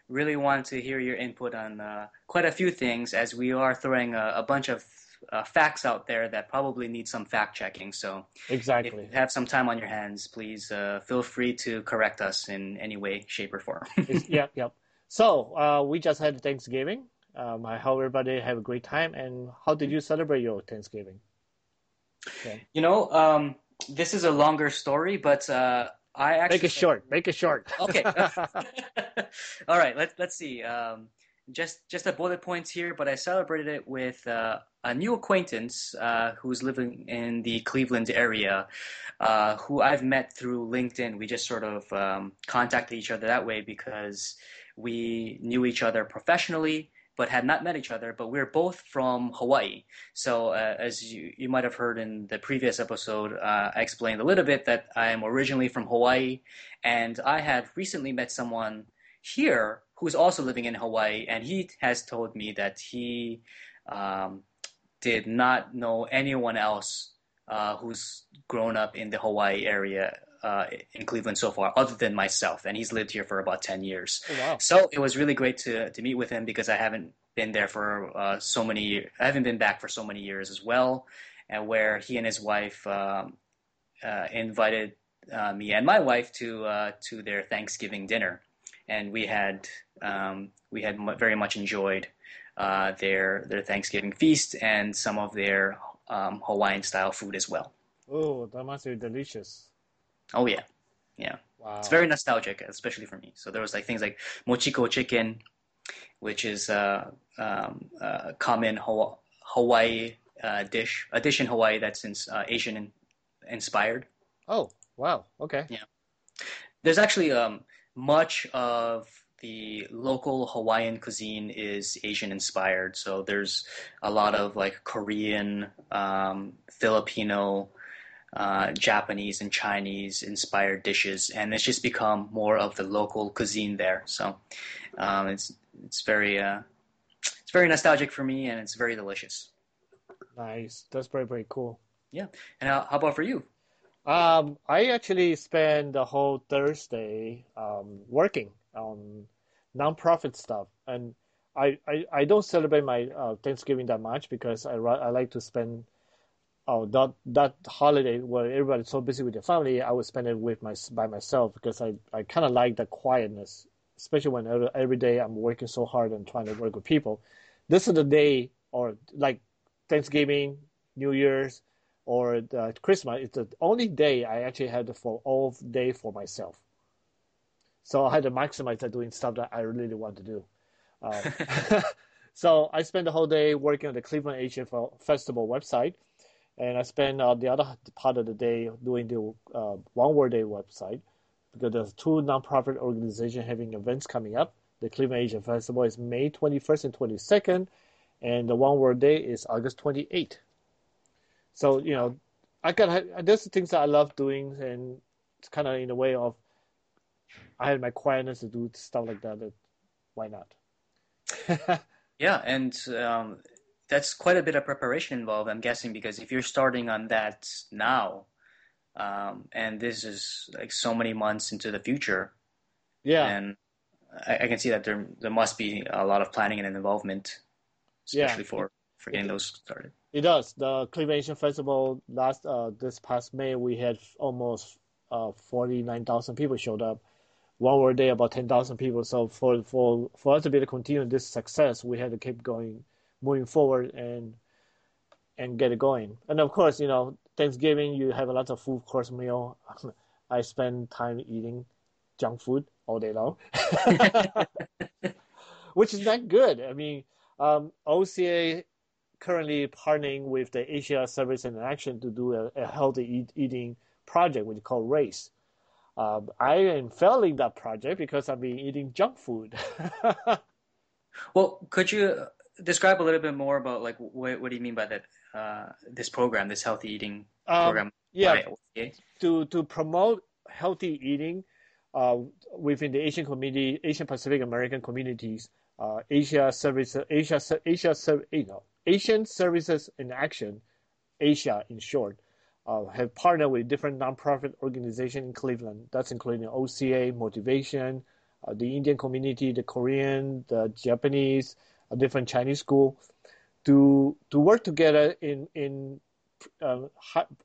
really want to hear your input on uh, quite a few things, as we are throwing a, a bunch of uh, facts out there that probably need some fact checking. So exactly, if you have some time on your hands, please uh, feel free to correct us in any way, shape, or form. <laughs> yep, yep. So uh, we just had Thanksgiving. Um, I hope everybody have a great time. And how did you celebrate your Thanksgiving? Okay. You know, um, this is a longer story, but uh, I actually make it short. Make it short. okay. <laughs> <laughs> All right. Let's let's see. Um, just just the bullet points here, but I celebrated it with uh, a new acquaintance uh, who's living in the Cleveland area, uh, who I've met through LinkedIn. We just sort of um, contacted each other that way because we knew each other professionally but had not met each other. But we're both from Hawaii. So, uh, as you, you might have heard in the previous episode, uh, I explained a little bit that I am originally from Hawaii, and I had recently met someone here who's also living in Hawaii, and he has told me that he um, did not know anyone else uh, who's grown up in the Hawaii area uh, in Cleveland so far, other than myself, and he's lived here for about ten years. Oh, wow. So it was really great to to meet with him because I haven't been there for uh, so many. years. I haven't been back for so many years as well, and where he and his wife um, uh, invited uh, me and my wife to uh, to their Thanksgiving dinner, and we had um, we had very much enjoyed uh, their their Thanksgiving feast and some of their um, Hawaiian style food as well. Oh, that must be delicious. Oh yeah, yeah. Wow. It's very nostalgic, especially for me. So there was like things like mochiko chicken, which is uh, um, uh, common Hawaii uh, dish, a dish in Hawaii that's in, uh, Asian in, inspired. Oh wow! Okay. Yeah. There's actually um, much of the local Hawaiian cuisine is Asian inspired. So there's a lot of like Korean, um, Filipino, uh, Japanese and Chinese inspired dishes, and it's just become more of the local cuisine there. So um, it's it's very uh, it's very nostalgic for me, and it's very delicious. Nice, that's very very cool. Yeah, and how, how about for you? Um, I actually spent the whole Thursday um, working on nonprofit stuff, and I, I, I don't celebrate my uh, Thanksgiving that much because I I like to spend oh that that holiday where everybody's so busy with their family, I would spend it with my by myself because I, I kind of like the quietness, especially when every, every day I'm working so hard and trying to work with people. This is the day or like Thanksgiving, New Year's, or Christmas. It's the only day I actually had for all day for myself. So I had to maximize that doing stuff that I really want to do. Um, <laughs> <laughs> so I spent the whole day working on the Cleveland Asian Festival website and I spent uh, the other part of the day doing the uh, One World Day website because there's two nonprofit organizations having events coming up. The Cleveland Asian Festival is May 21st and 22nd, and the One World Day is August 28th. So you know, I got there's things that I love doing, and it's kind of in a way of I had my quietness to do stuff like that. that why not? <laughs> yeah, and um, that's quite a bit of preparation involved, I'm guessing, because if you're starting on that now, um, and this is like so many months into the future, yeah, and I, I, can see that there there must be a lot of planning and involvement, especially yeah. for for getting those started. It does. The Cleveland Asian Festival last uh, this past May, we had almost uh, forty nine thousand people showed up. One World Day, about ten thousand people. So for for for us to be able to continue this success, we had to keep going moving forward and and get it going. And of course, you know, Thanksgiving you have a lot of food course meal. <laughs> I spend time eating junk food all day long, <laughs> which is not good. I mean, um, OCA currently partnering with the Asia Service and Action to do a, a healthy eat, eating project, which is called RACE. Um, I am failing that project because I've been eating junk food. <laughs> well, could you describe a little bit more about like what, what do you mean by that uh, this program, this healthy eating um, program? Um, yeah, to to promote healthy eating uh, within the Asian community, Asian Pacific American communities, uh, Asia Services, Asia Asia you know, Asian Services in Action, Asia in short, uh, have partnered with different nonprofit organizations in Cleveland. That's including OCA, Motivation, uh, the Indian community, the Korean, the Japanese, a different Chinese school, to to work together in in uh,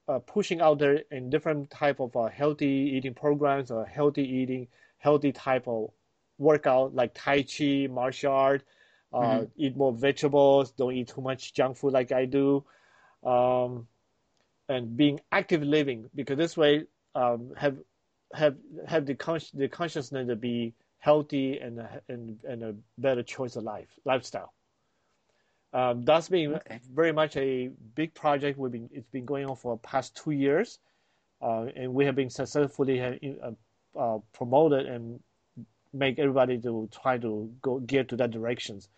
uh, pushing out there in different type of uh, healthy eating programs or healthy eating, healthy type of workout like Tai Chi, martial art, uh, mm-hmm. eat more vegetables, don't eat too much junk food like I do, um, and being active living because this way um, have have have the con- the consciousness to be healthy and a, and, and a better choice of life lifestyle. Um, that's been okay. very much a big project. We've been it's been going on for past two years, uh, and we have been successfully uh, uh, promoted and make everybody to try to go gear to that directions.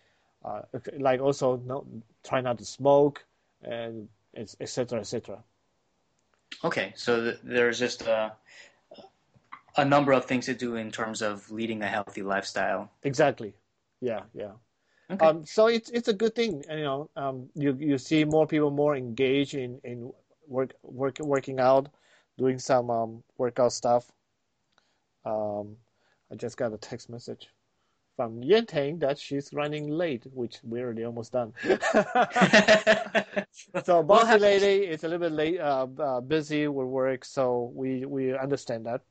uh, like also no, try not to smoke and etc. etc. Okay, so th- there's just a, a number of things to do in terms of leading a healthy lifestyle. Exactly. Yeah, yeah. Okay. Um, so it's it's a good thing, you know. Um, you you see more people more engaged in in work work working out, doing some um, workout stuff. Um, I just got a text message from Yentang that she's running late, which we're already almost done. <laughs> so bossy we'll lady is a little bit late, uh, uh, busy with work, so we we understand that.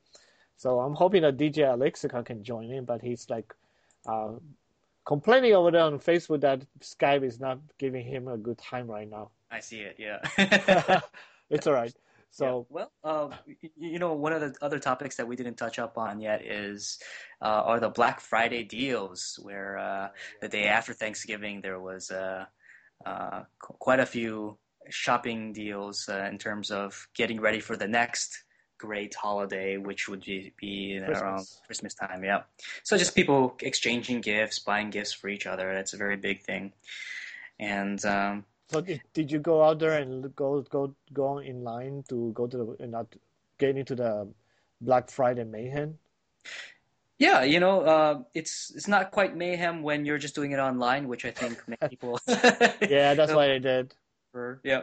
So I'm hoping that DJ Alexica can join in, but he's like uh, complaining over there on Facebook that Skype is not giving him a good time right now. I see it. Yeah. <laughs> it's all right. <laughs> So yeah. well, uh, you know, one of the other topics that we didn't touch up on yet is uh, are the Black Friday deals, where uh, the day after Thanksgiving there was uh, uh, quite a few shopping deals uh, in terms of getting ready for the next great holiday, which would be, be Christmas. around Christmas time. Yeah, so just people exchanging gifts, buying gifts for each other. That's a very big thing, and. Um, so did, did you go out there and go go go in line to go to the not get into the Black Friday mayhem? Yeah, you know, uh, it's it's not quite mayhem when you're just doing it online, which I think many <laughs> people. yeah, that's why I <laughs> did. Yeah,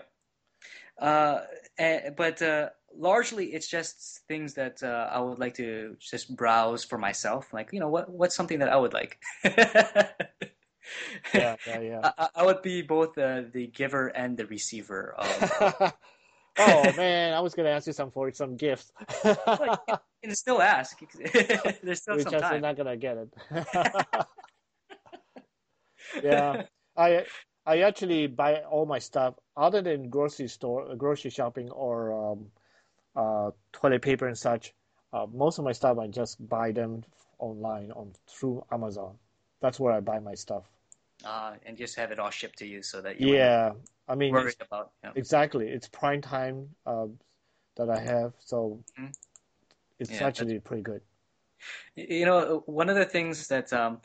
uh, and, but uh, largely it's just things that uh, I would like to just browse for myself. Like, you know, what what's something that I would like <laughs> <laughs> yeah, yeah, yeah. I, I would be both uh, the giver and the receiver. Of... <laughs> oh man, I was gonna ask you some for some gifts. you <laughs> can still ask. There's still we some just time. not gonna get it. yeah, I I actually buy all my stuff other than grocery store, grocery shopping, or um, uh, toilet paper and such. Uh, most of my stuff I just buy them online on through Amazon. That's where I buy my stuff uh, and just have it all shipped to you so that you yeah I mean worried about yeah. exactly it's prime time uh, that I have so mm-hmm. it's yeah, actually pretty good. You know, one of the things that um,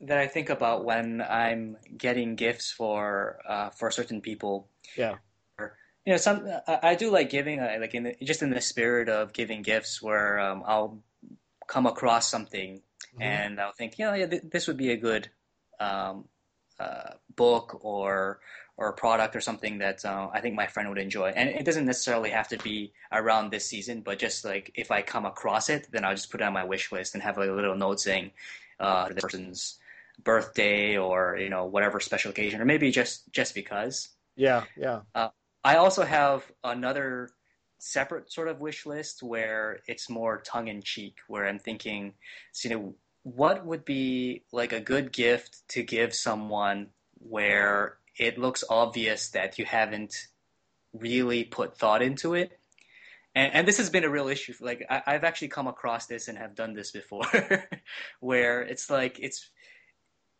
that I think about when I'm getting gifts for uh, for certain people. Yeah. you know, some I, do like giving, uh, like in the, just in the spirit of giving gifts, where um, I'll come across something mm-hmm. and I'll think, you know, yeah, th- this would be a good um, uh, book or or a product or something that uh, I think my friend would enjoy. And it doesn't necessarily have to be around this season, but just like if I come across it, then I'll just put it on my wish list and have like a little note saying uh, the person's birthday or you know whatever special occasion, or maybe just just because. Yeah, yeah. Uh, I also have another separate sort of wish list where it's more tongue in cheek, where I'm thinking, you know, what would be like a good gift to give someone where it looks obvious that you haven't really put thought into it? And, and this has been a real issue. Like I, have actually come across this and have done this before, <laughs> where it's like it's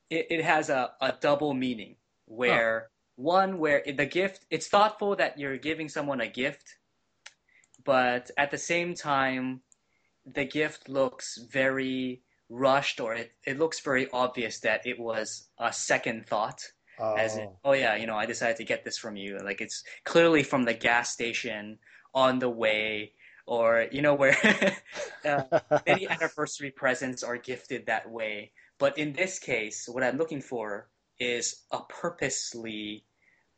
it, it has a, a double meaning. Where one where the gift it's thoughtful that you're giving someone a gift, but at the same time, the gift looks very rushed or it, it looks very obvious that it was a second thought. Oh. As in, oh yeah, you know, I decided to get this from you. Like it's clearly from the gas station on the way, or you know where <laughs> uh, many anniversary presents are gifted that way. But in this case, what I'm looking for is a purposely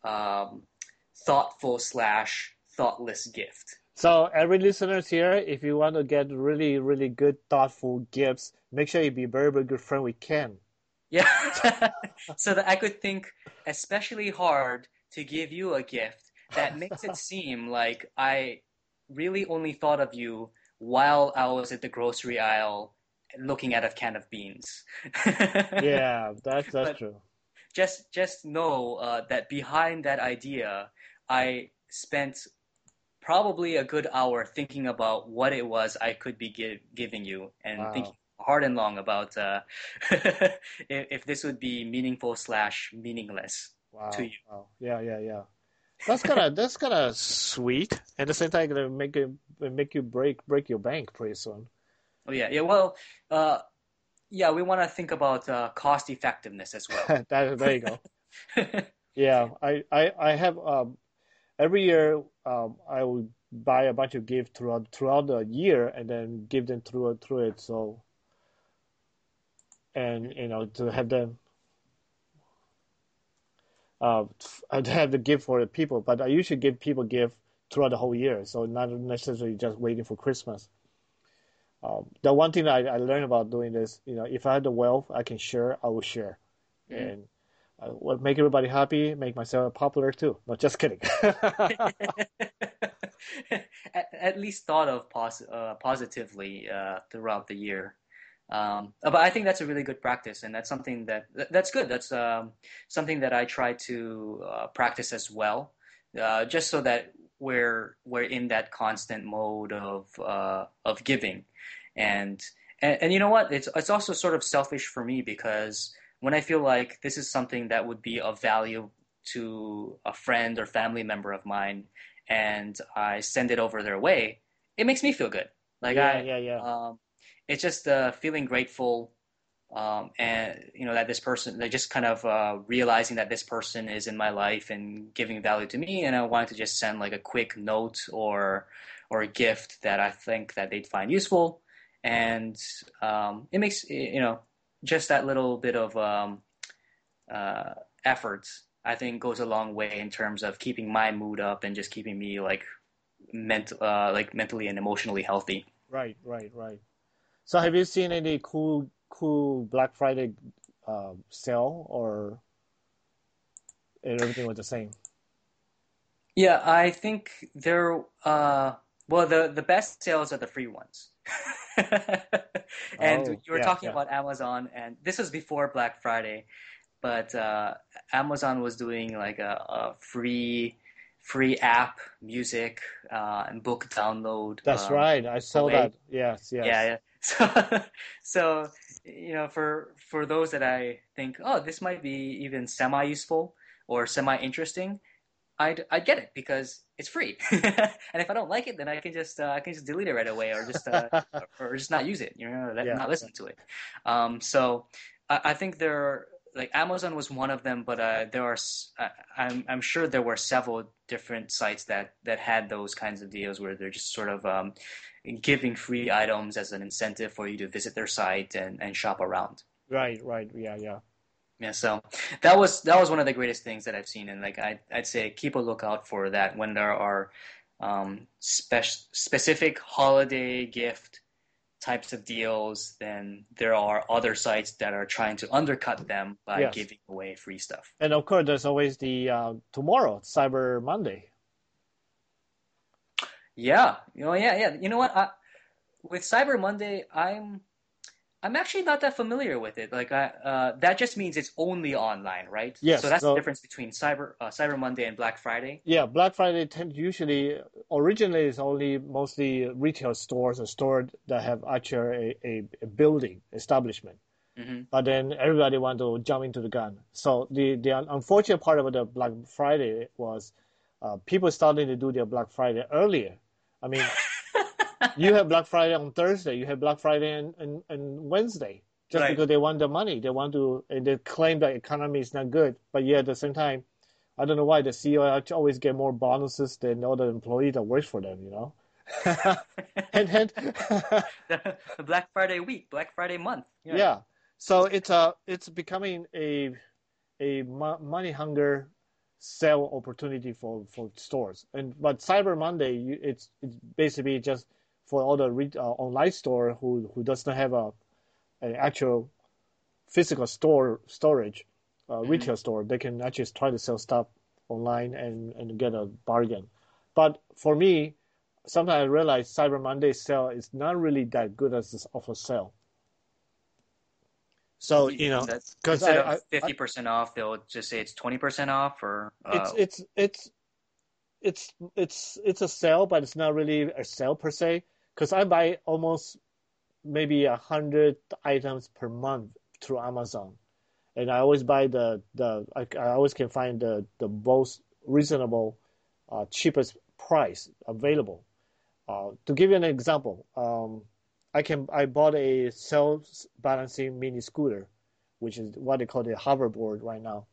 um, thoughtful slash thoughtless gift. So every listeners here, if you want to get really, really good, thoughtful gifts, make sure you be very, very good friend with Ken. Yeah. <laughs> so that I could think especially hard to give you a gift that makes it seem like I really only thought of you while I was at the grocery aisle looking at a can of beans. <laughs> yeah, that's that's but true. Just just know uh, that behind that idea, I spent probably a good hour thinking about what it was I could be give, giving you and wow. thinking hard and long about uh, <laughs> if, if, this would be meaningful slash meaningless wow. to you. Wow. Yeah, yeah, yeah. That's kind of <laughs> that's kind of sweet. At the same time, gonna make it make you break break your bank pretty soon. Oh yeah, yeah. Well, uh, yeah, we want to think about uh, cost effectiveness as well. <laughs> that, there you go. yeah, I, I, I have um, every year um, I will buy a bunch of gifts throughout throughout the year and then give them through through it. So, and you know to have them uh, <laughs> I have the gift for the people, but I usually give people gift throughout the whole year, so not necessarily just waiting for Christmas. Um, the one thing I, I learned about doing this, you know, if I had the wealth I can share, I will share, mm-hmm. and uh, make everybody happy, make myself popular too. No, just kidding. <laughs> at, at, least thought of pos- uh, positively uh, throughout the year. Um, but I think that's a really good practice, and that's something that that's good. That's um, something that I try to uh, practice as well, uh, just so that we're we're in that constant mode of uh, of giving, and, and and you know what? It's it's also sort of selfish for me because when I feel like this is something that would be of value to a friend or family member of mine, and I send it over their way, it makes me feel good. Like yeah, I, yeah, yeah. Um, it's just uh, feeling grateful um, and you know that this person they just kind of uh, realizing that this person is in my life and giving value to me and i wanted to just send like a quick note or or a gift that i think that they'd find useful and um, it makes you know just that little bit of um, uh, effort i think goes a long way in terms of keeping my mood up and just keeping me like ment- uh, like mentally and emotionally healthy right right right so have you seen any cool cool Black Friday uh, sale or everything was the same? Yeah, I think there. Uh, well, the the best sales are the free ones. <laughs> <laughs> and oh, you were yeah, talking yeah. about Amazon, and this was before Black Friday, but uh, Amazon was doing like a, a free free app, music, uh, and book download. That's um, right. I saw away. that. Yes, yes. Yeah, yeah. <laughs> So, so you know, for for those that I think, oh, this might be even semi useful or semi interesting, I'd I'd get it because it's free. <laughs> and if I don't like it, then I can just uh, I can just delete it right away or just uh, <laughs> or just not use it. You know, yeah. not listen to it. Um, so I, I think there are like Amazon was one of them, but uh, there are I'm I'm sure there were several different sites that that had those kinds of deals where they're just sort of um, giving free items as an incentive for you to visit their site and, and shop around. Right, right, yeah, yeah. Yeah, so that was that was one of the greatest things that I've seen, and like I I'd say keep a lookout for that when there are um, spe- specific holiday gift types of deals, then there are other sites that are trying to undercut them by yes. giving away free stuff. And of course, there's always the uh, tomorrow, Cyber Monday. Yeah, you know, yeah, yeah. You know what? I, with Cyber Monday, I'm I'm actually not that familiar with it. Like, I, uh, that just means it's only online, right? Yes. So that's so, the difference between Cyber uh, Cyber Monday and Black Friday. Yeah, Black Friday tend, usually originally is only mostly retail stores or stores that have actually a, a, a building establishment. Mm-hmm. But then everybody want to jump into the gun. So the the unfortunate part about the Black Friday was uh, people starting to do their Black Friday earlier. I mean. You have Black Friday on Thursday. You have Black Friday and, and, and Wednesday just right. because they want the money. They want to, and they claim that economy is not good. But yet at the same time, I don't know why the CEO always get more bonuses than all the employees that works for them. You know. <laughs> and, and the, the Black Friday week, Black Friday month. Yeah. yeah. So it's a it's becoming a a money hunger sale opportunity for, for stores. And but Cyber Monday, you, it's it's basically just for all the re- uh, online store who who doesn't have a an actual physical store storage uh, mm-hmm. retail store, they can actually try to sell stuff online and, and get a bargain. But for me, sometimes I realize Cyber Monday sale is not really that good as this offer sale. So you know, because instead I, of fifty percent off, they'll just say it's twenty percent off, or uh... it's it's it's it's it's it's a sale, but it's not really a sale per se because I buy almost maybe a hundred items per month through Amazon, and I always buy the the I, I always can find the the most reasonable, uh, cheapest price available. Uh, to give you an example, um, I can I bought a self balancing mini scooter, which is what they call the hoverboard right now.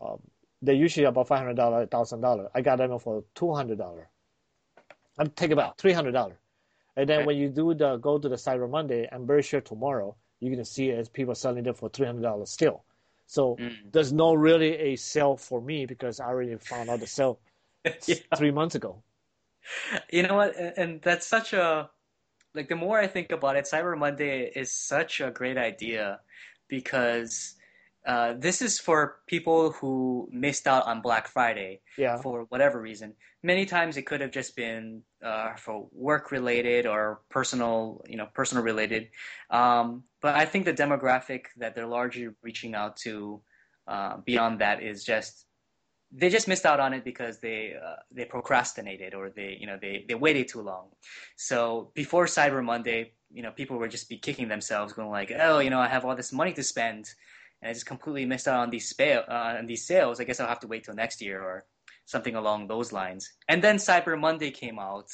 Um, they're usually about five hundred dollar, thousand dollar. I got them for two hundred dollar. I'm take about three hundred dollar. And then when you do the go to the Cyber Monday, I'm very sure tomorrow you're gonna see as people selling them for three hundred dollars still. So mm. there's no really a sale for me because I already found out the sale <laughs> yeah. three months ago. You know what? And that's such a like the more I think about it, Cyber Monday is such a great idea because uh, this is for people who missed out on Black Friday yeah. for whatever reason. Many times it could have just been uh, for work related or personal, you know, personal related. Um, but I think the demographic that they're largely reaching out to uh, beyond that is just they just missed out on it because they uh, they procrastinated or they you know they they waited too long. So before Cyber Monday, you know, people were just be kicking themselves, going like, oh, you know, I have all this money to spend and I just completely missed out on these spa- uh, on these sales. I guess I'll have to wait till next year or something along those lines. And then Cyber Monday came out,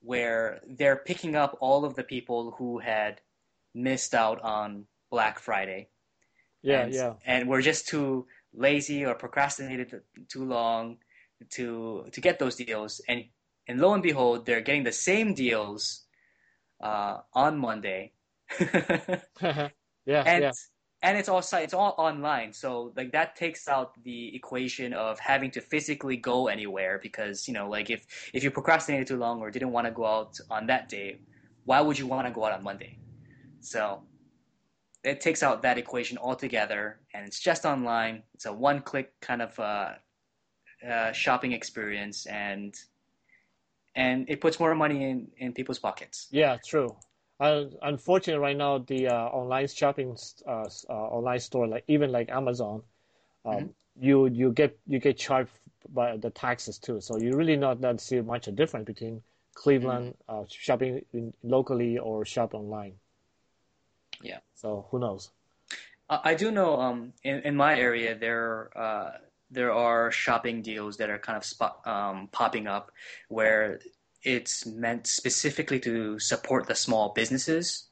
where they're picking up all of the people who had missed out on Black Friday. Yeah, and, yeah. And we're just too lazy or procrastinated too long to to get those deals. And and lo and behold, they're getting the same deals uh, on Monday. <laughs> <laughs> yeah, and, yeah and it's all it's all online. So like that takes out the equation of having to physically go anywhere because you know like if if you procrastinated too long or didn't want to go out on that day why would you want to go out on monday? So it takes out that equation altogether and it's just online. It's a one click kind of uh, uh, shopping experience and and it puts more money in in people's pockets. Yeah true uh, unfortunately, right now the uh, online shopping uh, uh, online store, like even like Amazon, um, mm-hmm. you you get you get charged by the taxes too. So you really not not see much a difference between Cleveland mm-hmm. Uh, shopping in, locally or shop online. Yeah. So who knows? I do know um, in in my area there uh, there are shopping deals that are kind of spot, um, popping up where it's meant specifically to support the small businesses.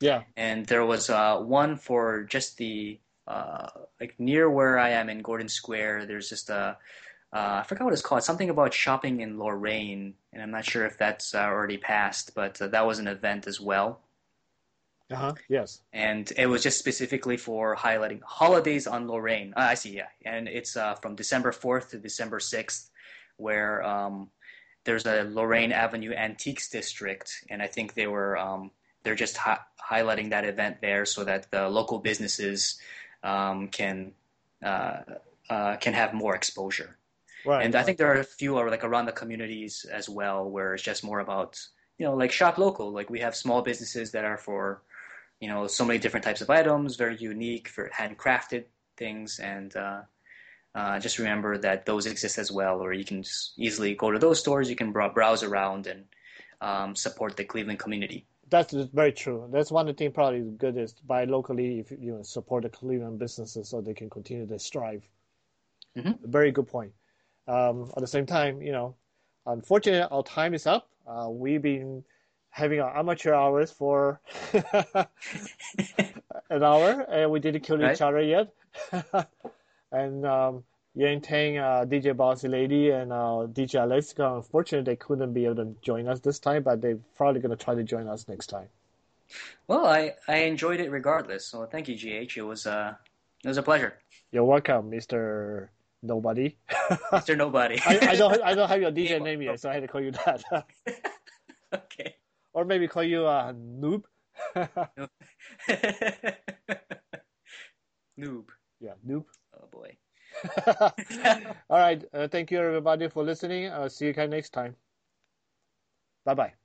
Yeah. And there was uh, one for just the uh, like near where I am in Gordon Square. There's just a uh, I forgot what it's called. Something about shopping in Lorain, and I'm not sure if that's uh, already passed, but uh, that was an event as well. Uh huh. Yes. And it was just specifically for highlighting holidays on Lorain. Uh, I see. Yeah, and it's from December 4th to December 6th, where um, there's a Lorain Avenue Antiques District, and I think they were um, they're just hi- highlighting that event there so that the local businesses um, can uh, uh, can have more exposure. Right, and. I think there are a few like around the communities as well, where it's just more about you know like shop local. Like we have small businesses that are for you know so many different types of items, very unique for handcrafted things, and uh, uh, just remember that those exist as well, or you can easily go to those stores. You can browse around and um, support the Cleveland community. That's very true. That's one of the things probably good is buy locally if you know, support the Cleveland businesses so they can continue to strive. Mm-hmm. Very good point. Um, at the same time, you know, unfortunately, our time is up. Uh, we've been having our amateur hours for <laughs> <laughs> an hour, and we didn't kill right. each other yet. <laughs> and um, Yang Tang, uh, DJ Bossy Lady, and uh, DJ Alexica. Unfortunately, they couldn't be able to join us this time, but they're probably going to try to join us next time. Well, I, I enjoyed it regardless. So thank you, GH. It was uh, it was a pleasure. You're welcome, Mister Nobody. <laughs> Mister Nobody. I, I, don't I don't have your DJ name yet, so I had to call you that. <laughs> okay. Or maybe call you uh, Noob. <laughs> noob. Yeah, Noob. <laughs> All right. Uh, thank you everybody for listening. I'll see you guys next time. Bye bye.